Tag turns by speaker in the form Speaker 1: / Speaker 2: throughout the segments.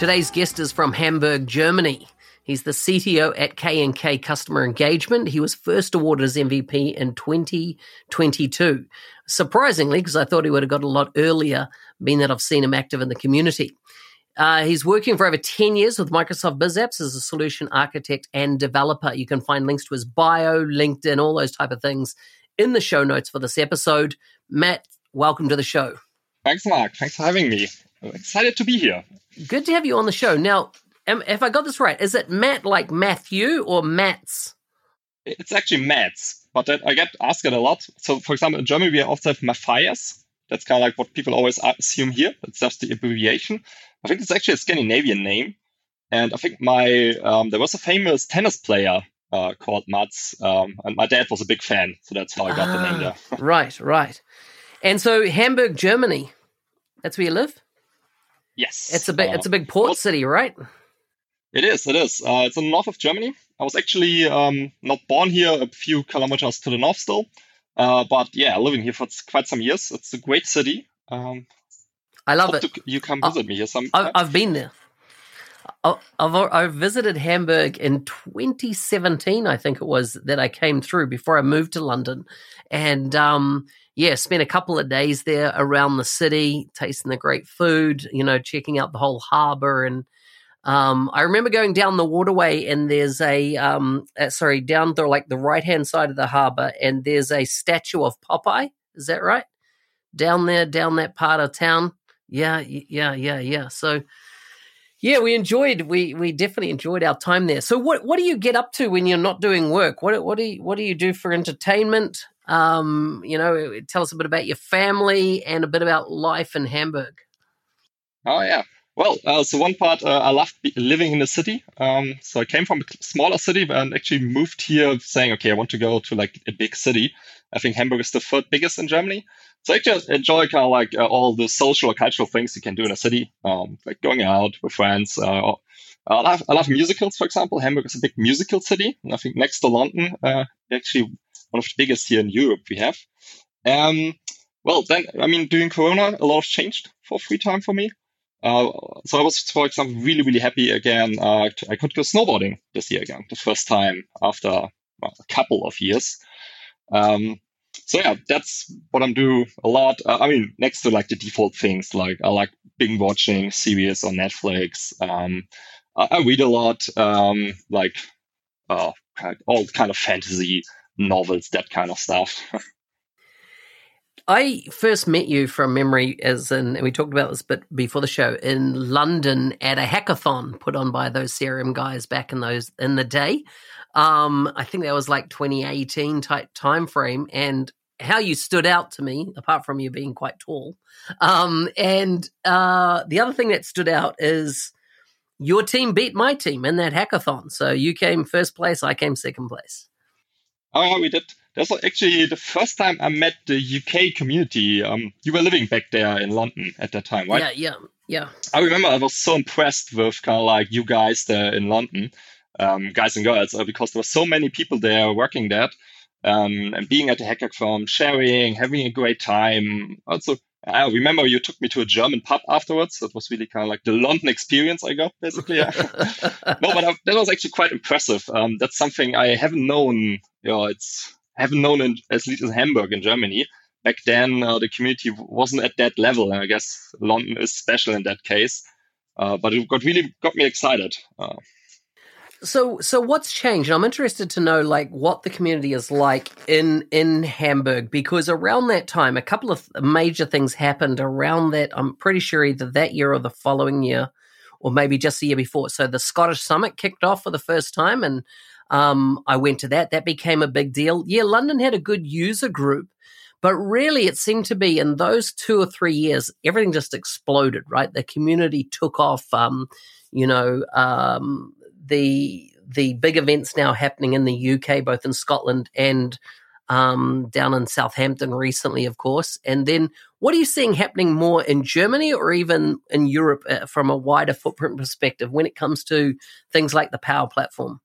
Speaker 1: Today's guest is from Hamburg, Germany. He's the CTO at K&K Customer Engagement. He was first awarded as MVP in 2022. Surprisingly, because I thought he would have got a lot earlier, being that I've seen him active in the community. Uh, he's working for over 10 years with Microsoft BizApps as a solution architect and developer. You can find links to his bio, LinkedIn, all those type of things in the show notes for this episode. Matt, welcome to the show.
Speaker 2: Thanks, Mark. Thanks for having me. I'm excited to be here.
Speaker 1: Good to have you on the show. Now, if I got this right, is it Matt like Matthew or Mats?
Speaker 2: It's actually Mats, but that, I get asked it a lot. So, for example, in Germany, we also have Matthias. That's kind of like what people always assume here. It's just the abbreviation. I think it's actually a Scandinavian name. And I think my um, there was a famous tennis player uh, called Mats, um, and my dad was a big fan, so that's how I got ah, the name there.
Speaker 1: Ah, right, right. And so Hamburg, Germany, that's where you live.
Speaker 2: Yes,
Speaker 1: it's a big uh, it's a big port city, right?
Speaker 2: It is. It is. Uh, it's in the north of Germany. I was actually um, not born here. A few kilometers to the north still, uh, but yeah, living here for quite some years. It's a great city. Um,
Speaker 1: I love it.
Speaker 2: To, you come visit me here some.
Speaker 1: I've, I've been there. I've, I've visited Hamburg in 2017, I think it was that I came through before I moved to London, and um, yeah, spent a couple of days there around the city, tasting the great food, you know, checking out the whole harbour. And um, I remember going down the waterway, and there's a um, uh, sorry, down the like the right hand side of the harbour, and there's a statue of Popeye. Is that right? Down there, down that part of town. Yeah, yeah, yeah, yeah. So yeah, we enjoyed we we definitely enjoyed our time there. So what what do you get up to when you're not doing work? What what do you, what do you do for entertainment? Um, you know, tell us a bit about your family and a bit about life in Hamburg.
Speaker 2: Oh yeah. Well, uh, so one part uh, I love living in the city. Um, so I came from a smaller city and actually moved here, saying, okay, I want to go to like a big city. I think Hamburg is the third biggest in Germany. So I just enjoy kind of like uh, all the social or cultural things you can do in a city, um, like going out with friends. I love, I love musicals, for example. Hamburg is a big musical city. And I think next to London, uh, actually one of the biggest here in Europe we have. Um, well, then, I mean, during Corona, a lot has changed for free time for me. Uh, so I was, for example, really, really happy again. Uh, I could go snowboarding this year again, the first time after well, a couple of years. Um, so yeah, that's what I'm doing a lot. Uh, I mean, next to like the default things, like I like binge watching series on Netflix. Um, I, read a lot, um, like uh, all kind of fantasy novels, that kind of stuff.
Speaker 1: I first met you from memory as in, and we talked about this but before the show, in London at a hackathon put on by those CRM guys back in those in the day. Um, I think that was like 2018 type time frame, and how you stood out to me, apart from you being quite tall. Um, and uh, the other thing that stood out is your team beat my team in that hackathon. So you came first place, I came second place.
Speaker 2: Oh, we did. That's actually the first time I met the UK community. Um, you were living back there in London at that time, right?
Speaker 1: Yeah, yeah, yeah.
Speaker 2: I remember I was so impressed with kind of like you guys there in London, um, guys and girls, uh, because there were so many people there working that um, and being at the hackathon, sharing, having a great time. Also, I remember you took me to a German pub afterwards. That was really kind of like the London experience I got, basically. no, but I, that was actually quite impressive. Um, that's something I haven't known. You know, it's I haven't known in, at least in Hamburg in Germany. back then uh, the community wasn't at that level. And I guess London is special in that case. Uh, but it got really got me excited. Uh,
Speaker 1: so, so what's changed? And I'm interested to know, like, what the community is like in in Hamburg, because around that time, a couple of major things happened around that. I'm pretty sure either that year or the following year, or maybe just the year before. So, the Scottish Summit kicked off for the first time, and um, I went to that. That became a big deal. Yeah, London had a good user group, but really, it seemed to be in those two or three years, everything just exploded. Right, the community took off. Um, you know. Um, the the big events now happening in the UK, both in Scotland and um, down in Southampton recently, of course. And then, what are you seeing happening more in Germany or even in Europe uh, from a wider footprint perspective when it comes to things like the Power Platform?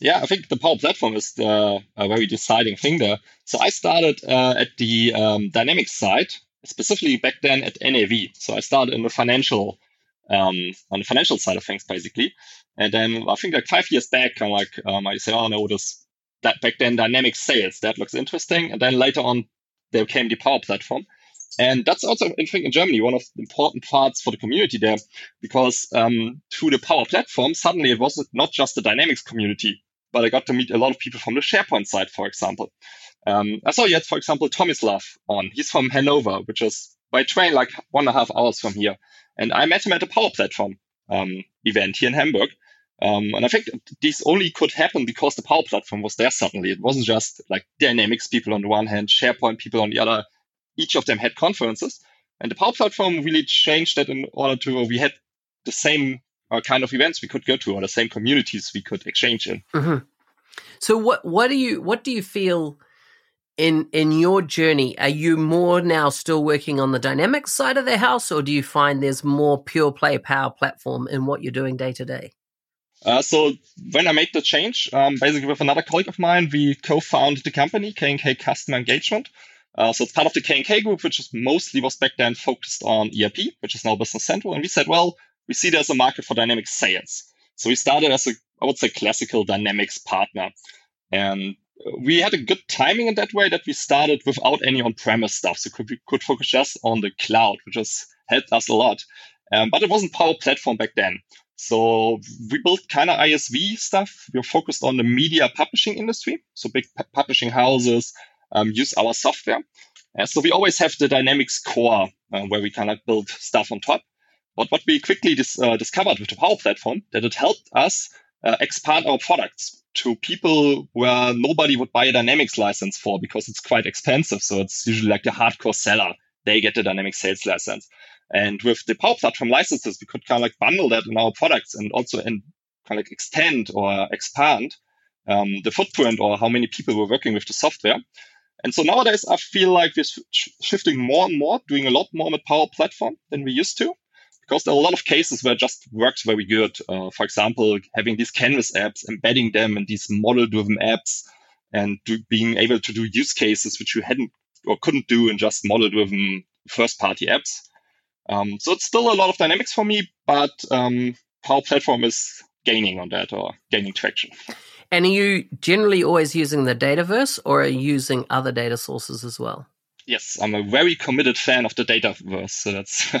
Speaker 2: Yeah, I think the Power Platform is the, a very deciding thing there. So I started uh, at the um, Dynamics side, specifically back then at NAV. So I started in the financial um, on the financial side of things, basically. And then I think like five years back, I'm like, um, I said, oh no, this that back then dynamic sales that looks interesting. And then later on, there came the Power Platform. And that's also, I think, in Germany, one of the important parts for the community there, because um, through the Power Platform, suddenly it was not just the Dynamics community, but I got to meet a lot of people from the SharePoint side, for example. Um, I saw yet, for example, Tomislav on. He's from Hanover, which is by train like one and a half hours from here. And I met him at a Power Platform um, event here in Hamburg. Um, and I think this only could happen because the Power Platform was there suddenly. It wasn't just like Dynamics people on the one hand, SharePoint people on the other. Each of them had conferences. And the Power Platform really changed that in order to, we had the same uh, kind of events we could go to or the same communities we could exchange in.
Speaker 1: Mm-hmm. So what, what do you, what do you feel in in your journey are you more now still working on the dynamics side of the house or do you find there's more pure play power platform in what you're doing day to day
Speaker 2: uh, so when I made the change, um, basically with another colleague of mine, we co-founded the company K&K Customer Engagement. Uh, so it's part of the K&K group, which is mostly was back then focused on ERP, which is now Business Central. And we said, well, we see there's a market for dynamic sales. So we started as a, I would say, classical dynamics partner. And we had a good timing in that way that we started without any on-premise stuff. So could, we could focus just on the cloud, which has helped us a lot. Um, but it wasn't Power Platform back then. So we built kind of ISV stuff. We were focused on the media publishing industry. So big pu- publishing houses um, use our software. Uh, so we always have the Dynamics core uh, where we kind of build stuff on top. But what we quickly dis- uh, discovered with the Power Platform that it helped us uh, expand our products to people where nobody would buy a Dynamics license for because it's quite expensive. So it's usually like the hardcore seller. They get the Dynamics sales license. And with the Power Platform licenses, we could kind of like bundle that in our products and also and kind of like extend or expand um, the footprint or how many people were working with the software. And so nowadays, I feel like we're shifting more and more, doing a lot more with Power Platform than we used to because there are a lot of cases where it just works very good. Uh, for example, having these canvas apps, embedding them in these model driven apps and do, being able to do use cases which you hadn't or couldn't do in just model driven first party apps. Um, so it's still a lot of dynamics for me, but um, Power Platform is gaining on that or gaining traction.
Speaker 1: And are you generally always using the Dataverse or are you using other data sources as well?
Speaker 2: Yes, I'm a very committed fan of the Dataverse. So that's a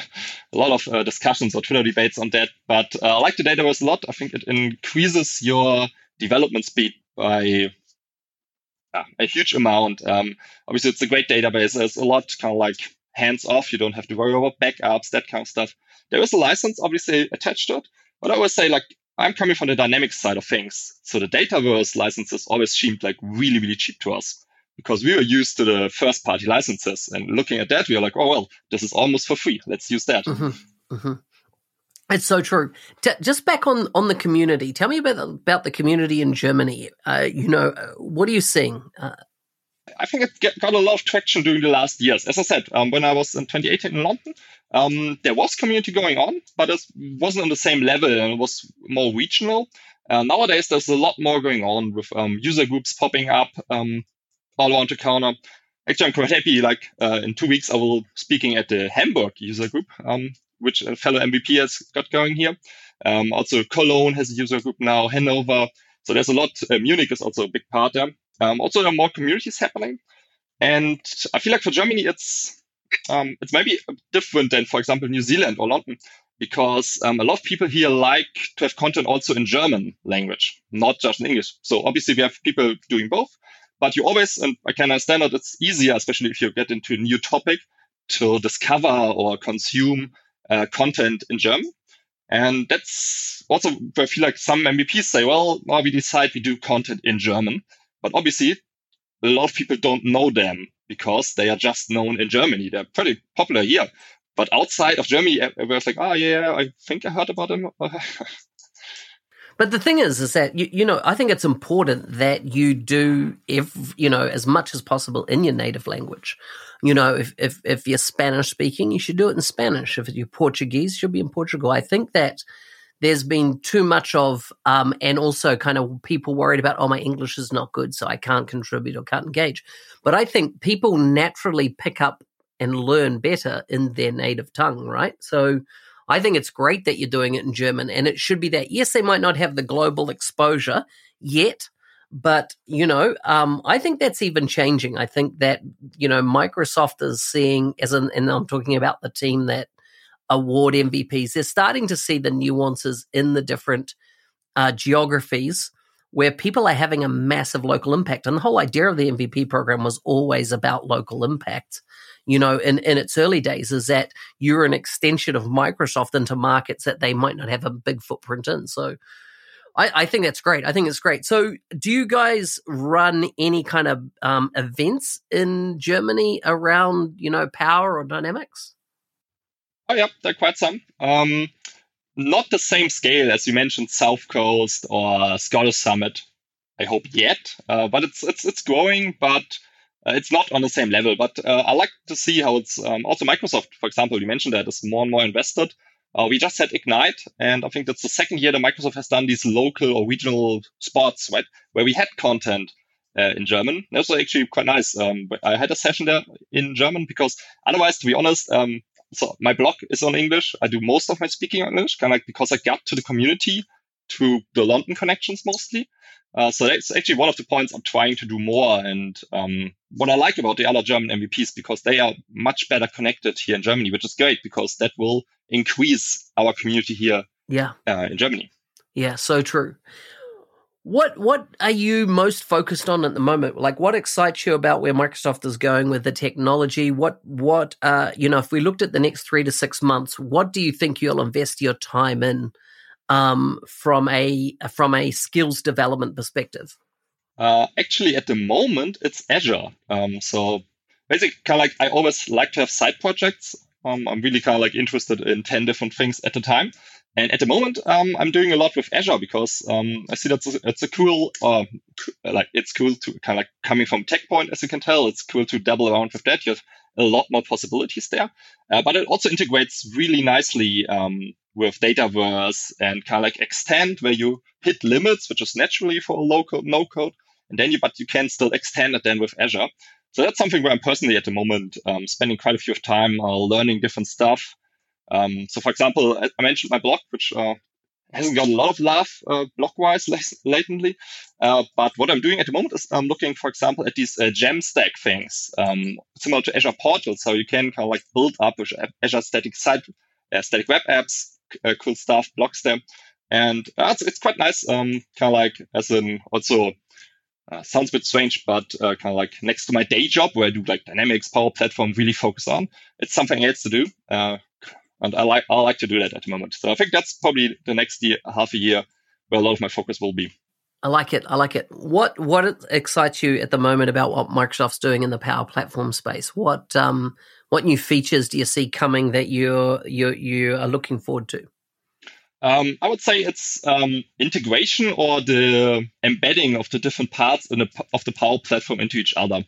Speaker 2: lot of uh, discussions or Twitter debates on that. But uh, I like the Dataverse a lot. I think it increases your development speed by uh, a huge amount. Um, obviously, it's a great database. There's a lot kind of like hands off. You don't have to worry about backups, that kind of stuff. There is a license obviously attached to it. But I would say like I'm coming from the dynamics side of things. So the Dataverse licenses always seemed like really, really cheap to us because we were used to the first party licenses and looking at that we are like oh well this is almost for free let's use that mm-hmm.
Speaker 1: Mm-hmm. it's so true T- just back on on the community tell me about the, about the community in germany uh, you know uh, what are you seeing uh,
Speaker 2: I think it get, got a lot of traction during the last years. As I said, um, when I was in 2018 in London, um, there was community going on, but it wasn't on the same level and it was more regional. Uh, nowadays, there's a lot more going on with um, user groups popping up. All around the corner. Actually, I'm quite happy. Like uh, in two weeks, I will speaking at the Hamburg user group, um, which a fellow MVP has got going here. Um, also, Cologne has a user group now. Hanover. So there's a lot. Uh, Munich is also a big part there. Um, also, there are more communities happening. And I feel like for Germany, it's um, it's maybe different than, for example, New Zealand or London, because um, a lot of people here like to have content also in German language, not just in English. So obviously we have people doing both, but you always, and I can understand that it's easier, especially if you get into a new topic, to discover or consume uh, content in German. And that's also where I feel like some MVPs say, well, well, we decide we do content in German. But obviously, a lot of people don't know them because they are just known in Germany. They're pretty popular here. But outside of Germany, everyone's like, oh, yeah, I think I heard about them.
Speaker 1: But the thing is, is that you, you know, I think it's important that you do, if you know, as much as possible in your native language. You know, if if if you're Spanish speaking, you should do it in Spanish. If you're Portuguese, you should be in Portugal. I think that there's been too much of, um, and also kind of people worried about, oh, my English is not good, so I can't contribute or can't engage. But I think people naturally pick up and learn better in their native tongue, right? So I think it's great that you're doing it in German, and it should be that. Yes, they might not have the global exposure yet, but you know, um, I think that's even changing. I think that you know Microsoft is seeing as an, and I'm talking about the team that award MVPs. They're starting to see the nuances in the different uh, geographies where people are having a massive local impact. And the whole idea of the MVP program was always about local impact you know, in, in its early days is that you're an extension of Microsoft into markets that they might not have a big footprint in. So I, I think that's great. I think it's great. So do you guys run any kind of um, events in Germany around, you know, power or dynamics?
Speaker 2: Oh, yeah, there are quite some. Um, not the same scale as you mentioned, South Coast or Scottish Summit. I hope yet, uh, but it's it's it's growing. But uh, it's not on the same level, but uh, I like to see how it's um, also Microsoft, for example, you mentioned that is more and more invested. Uh, we just had Ignite, and I think that's the second year that Microsoft has done these local or regional spots, right, where we had content uh, in German. That was actually quite nice. Um, I had a session there in German because otherwise, to be honest, um, so my blog is on English. I do most of my speaking in English, kind of like because I got to the community through the London connections mostly. Uh, so that's actually one of the points I'm trying to do more. And um, what I like about the other German MVPs because they are much better connected here in Germany, which is great because that will increase our community here.
Speaker 1: Yeah,
Speaker 2: uh, in Germany.
Speaker 1: Yeah, so true. What what are you most focused on at the moment? Like, what excites you about where Microsoft is going with the technology? What what uh you know, if we looked at the next three to six months, what do you think you'll invest your time in? Um, from a from a skills development perspective?
Speaker 2: Uh, actually, at the moment, it's Azure. Um, so basically, kind of like I always like to have side projects. Um, I'm really kind of like interested in ten different things at a time. And at the moment, um, I'm doing a lot with Azure because um, I see that it's a cool, uh, like it's cool to kind of like coming from TechPoint, as you can tell, it's cool to double around with that. You have a lot more possibilities there, uh, but it also integrates really nicely um, with Dataverse and kind of like extend where you hit limits, which is naturally for a low code, no code, and then you, but you can still extend it then with Azure. So that's something where I'm personally at the moment um, spending quite a few of time uh, learning different stuff. Um, so for example, I mentioned my blog, which uh, hasn't got a lot of love uh, block-wise latently. Uh, but what I'm doing at the moment is I'm looking, for example, at these uh, Jamstack things, um, similar to Azure Portal. So you can kind of like build up Azure Static Site, uh, Static Web Apps, uh, cool stuff, blocks them. And uh, it's, it's quite nice, um, kind of like as an also uh, sounds a bit strange, but uh, kind of like next to my day job where I do like Dynamics Power Platform really focus on, it's something else to do. Uh, and I like I like to do that at the moment. So I think that's probably the next year, half a year, where a lot of my focus will be.
Speaker 1: I like it. I like it. What what excites you at the moment about what Microsoft's doing in the Power Platform space? What um what new features do you see coming that you're you you are looking forward to?
Speaker 2: Um, I would say it's um, integration or the embedding of the different parts the, of the Power Platform into each other.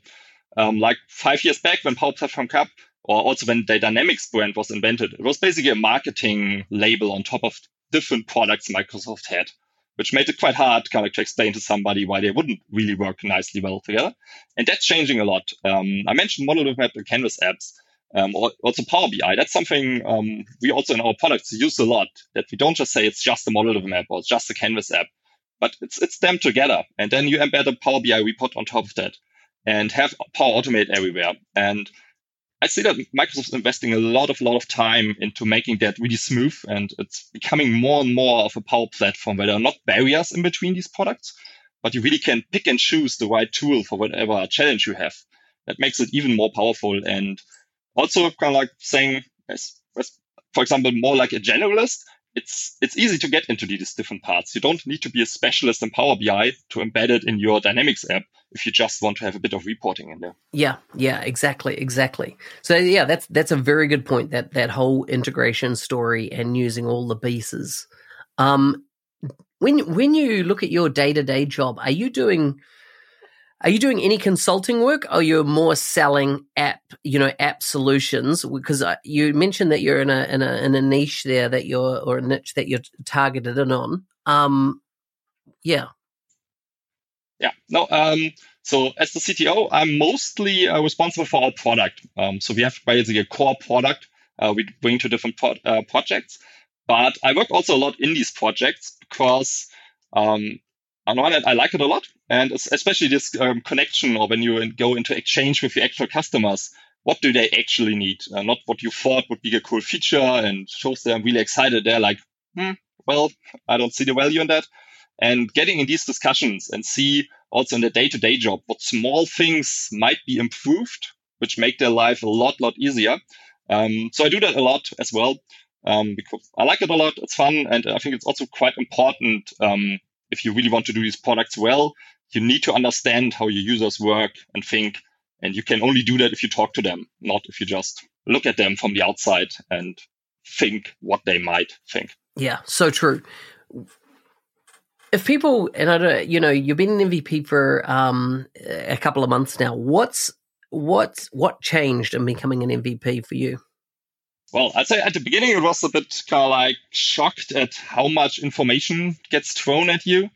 Speaker 2: Um, like five years back when Power Platform Cup, or also when the Dynamics brand was invented, it was basically a marketing label on top of different products Microsoft had, which made it quite hard kind of to explain to somebody why they wouldn't really work nicely well together. And that's changing a lot. Um, I mentioned model driven app and canvas apps. Um, or also Power BI. That's something um, we also in our products use a lot. That we don't just say it's just the model driven app or it's just a canvas app, but it's it's them together. And then you embed a Power BI report on top of that. and have Power Automate everywhere. And I see that Microsoft's investing a lot of lot of time into making that really smooth, and it's becoming more and more of a Power Platform where there are not barriers in between these products, but you really can pick and choose the right tool for whatever challenge you have. That makes it even more powerful, and also kind of like saying, as, as for example, more like a generalist it's it's easy to get into these different parts. You don't need to be a specialist in Power BI to embed it in your Dynamics app if you just want to have a bit of reporting in there.
Speaker 1: Yeah, yeah, exactly, exactly. So yeah, that's that's a very good point. That that whole integration story and using all the pieces. Um, when when you look at your day to day job, are you doing are you doing any consulting work or you're more selling app, you know, app solutions? Because you mentioned that you're in a, in a, in a niche there that you're, or a niche that you're targeted in on. Um, yeah.
Speaker 2: Yeah. No, um, so as the CTO, I'm mostly uh, responsible for our product. Um, so we have basically a core product uh, we bring to different pro- uh, projects. But I work also a lot in these projects because um, hand, I like it a lot. And especially this um, connection or when you go into exchange with your actual customers, what do they actually need? Uh, not what you thought would be a cool feature and shows them really excited. They're like, hmm, well, I don't see the value in that. And getting in these discussions and see also in the day to day job what small things might be improved, which make their life a lot, lot easier. Um, so I do that a lot as well um, because I like it a lot. It's fun. And I think it's also quite important um, if you really want to do these products well, you need to understand how your users work and think. And you can only do that if you talk to them, not if you just look at them from the outside and think what they might think.
Speaker 1: Yeah, so true. If people, and I don't, you know, you've been an MVP for um, a couple of months now. What's what's what changed in becoming an MVP for you?
Speaker 2: Well, I'd say at the beginning it was a bit kind of like shocked at how much information gets thrown at you.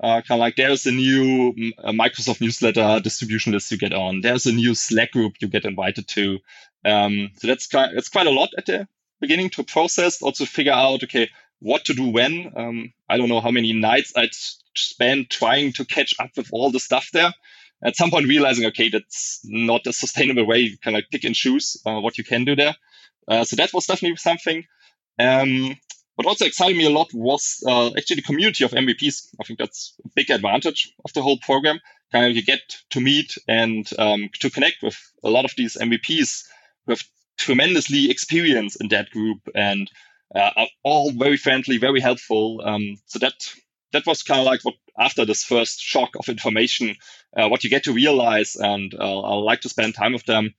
Speaker 2: Uh, kind of like there's a new Microsoft newsletter distribution list you get on. There's a new Slack group you get invited to. Um, so that's quite, it's quite a lot at the beginning to process. Also figure out okay what to do when. Um, I don't know how many nights I'd spend trying to catch up with all the stuff there. At some point, realizing okay that's not a sustainable way. You kind of pick and choose uh, what you can do there. Uh, so that was definitely something. Um, what also excited me a lot was uh, actually the community of MVPs. I think that's a big advantage of the whole program. Kind of you get to meet and um, to connect with a lot of these MVPs who have tremendously experience in that group and uh, are all very friendly, very helpful. Um, so that that was kind of like what after this first shock of information, uh, what you get to realize, and uh, I like to spend time with them.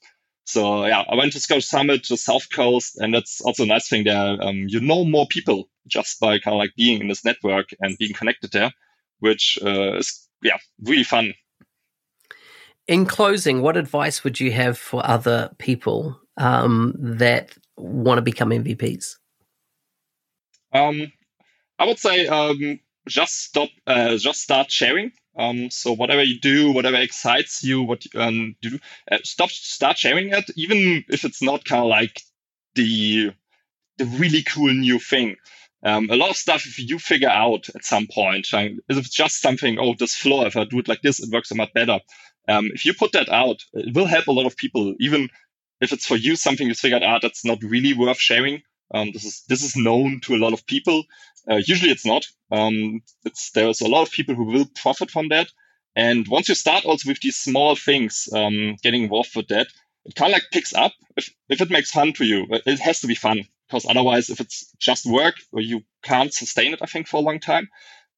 Speaker 2: So yeah, I went to Scottish Summit, to South Coast, and that's also a nice thing there. Um, you know more people just by kind of like being in this network and being connected there, which uh, is yeah really fun.
Speaker 1: In closing, what advice would you have for other people um, that want to become MVPs?
Speaker 2: Um, I would say um, just stop, uh, just start sharing. Um, so whatever you do, whatever excites you, what you um, do, uh, stop, start sharing it, even if it's not kind of like the the really cool new thing. Um, a lot of stuff if you figure out at some point, if it's just something, oh, this floor, if I do it like this, it works a lot better. Um, if you put that out, it will help a lot of people, even if it's for you something you figured out that's not really worth sharing. Um, this is this is known to a lot of people. Uh, usually, it's not. Um, it's there's a lot of people who will profit from that. And once you start also with these small things, um, getting involved with that, it kind of like picks up. If if it makes fun to you, it has to be fun because otherwise, if it's just work, you can't sustain it. I think for a long time.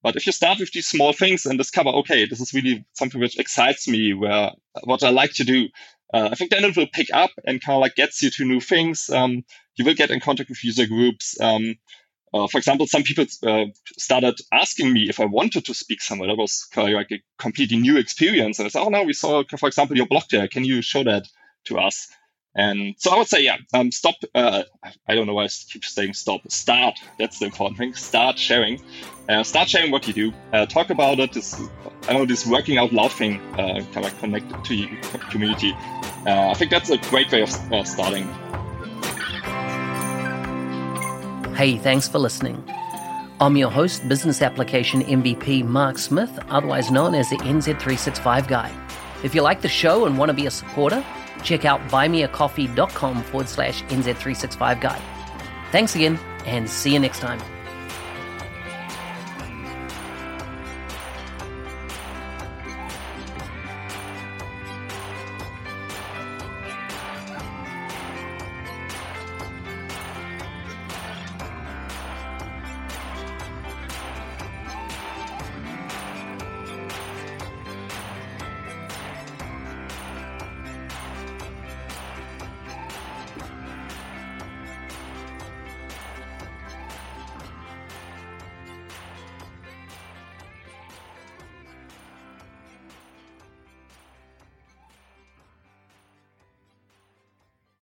Speaker 2: But if you start with these small things and discover, okay, this is really something which excites me, where what I like to do, uh, I think then it will pick up and kind of like gets you to new things. Um, you will get in contact with user groups. Um, uh, for example, some people uh, started asking me if I wanted to speak somewhere. That was like a completely new experience. And I said, oh, no, we saw, for example, your blog there. Can you show that to us? And so I would say, yeah, um, stop. Uh, I don't know why I keep saying stop. Start. That's the important thing. Start sharing. Uh, start sharing what you do. Uh, talk about it. This, I know this working out loud thing, uh, kind of connect to your community. Uh, I think that's a great way of uh, starting.
Speaker 1: Hey, thanks for listening. I'm your host, Business Application MVP Mark Smith, otherwise known as the NZ365 Guy. If you like the show and want to be a supporter, check out buymeacoffee.com forward slash NZ365 Guy. Thanks again and see you next time.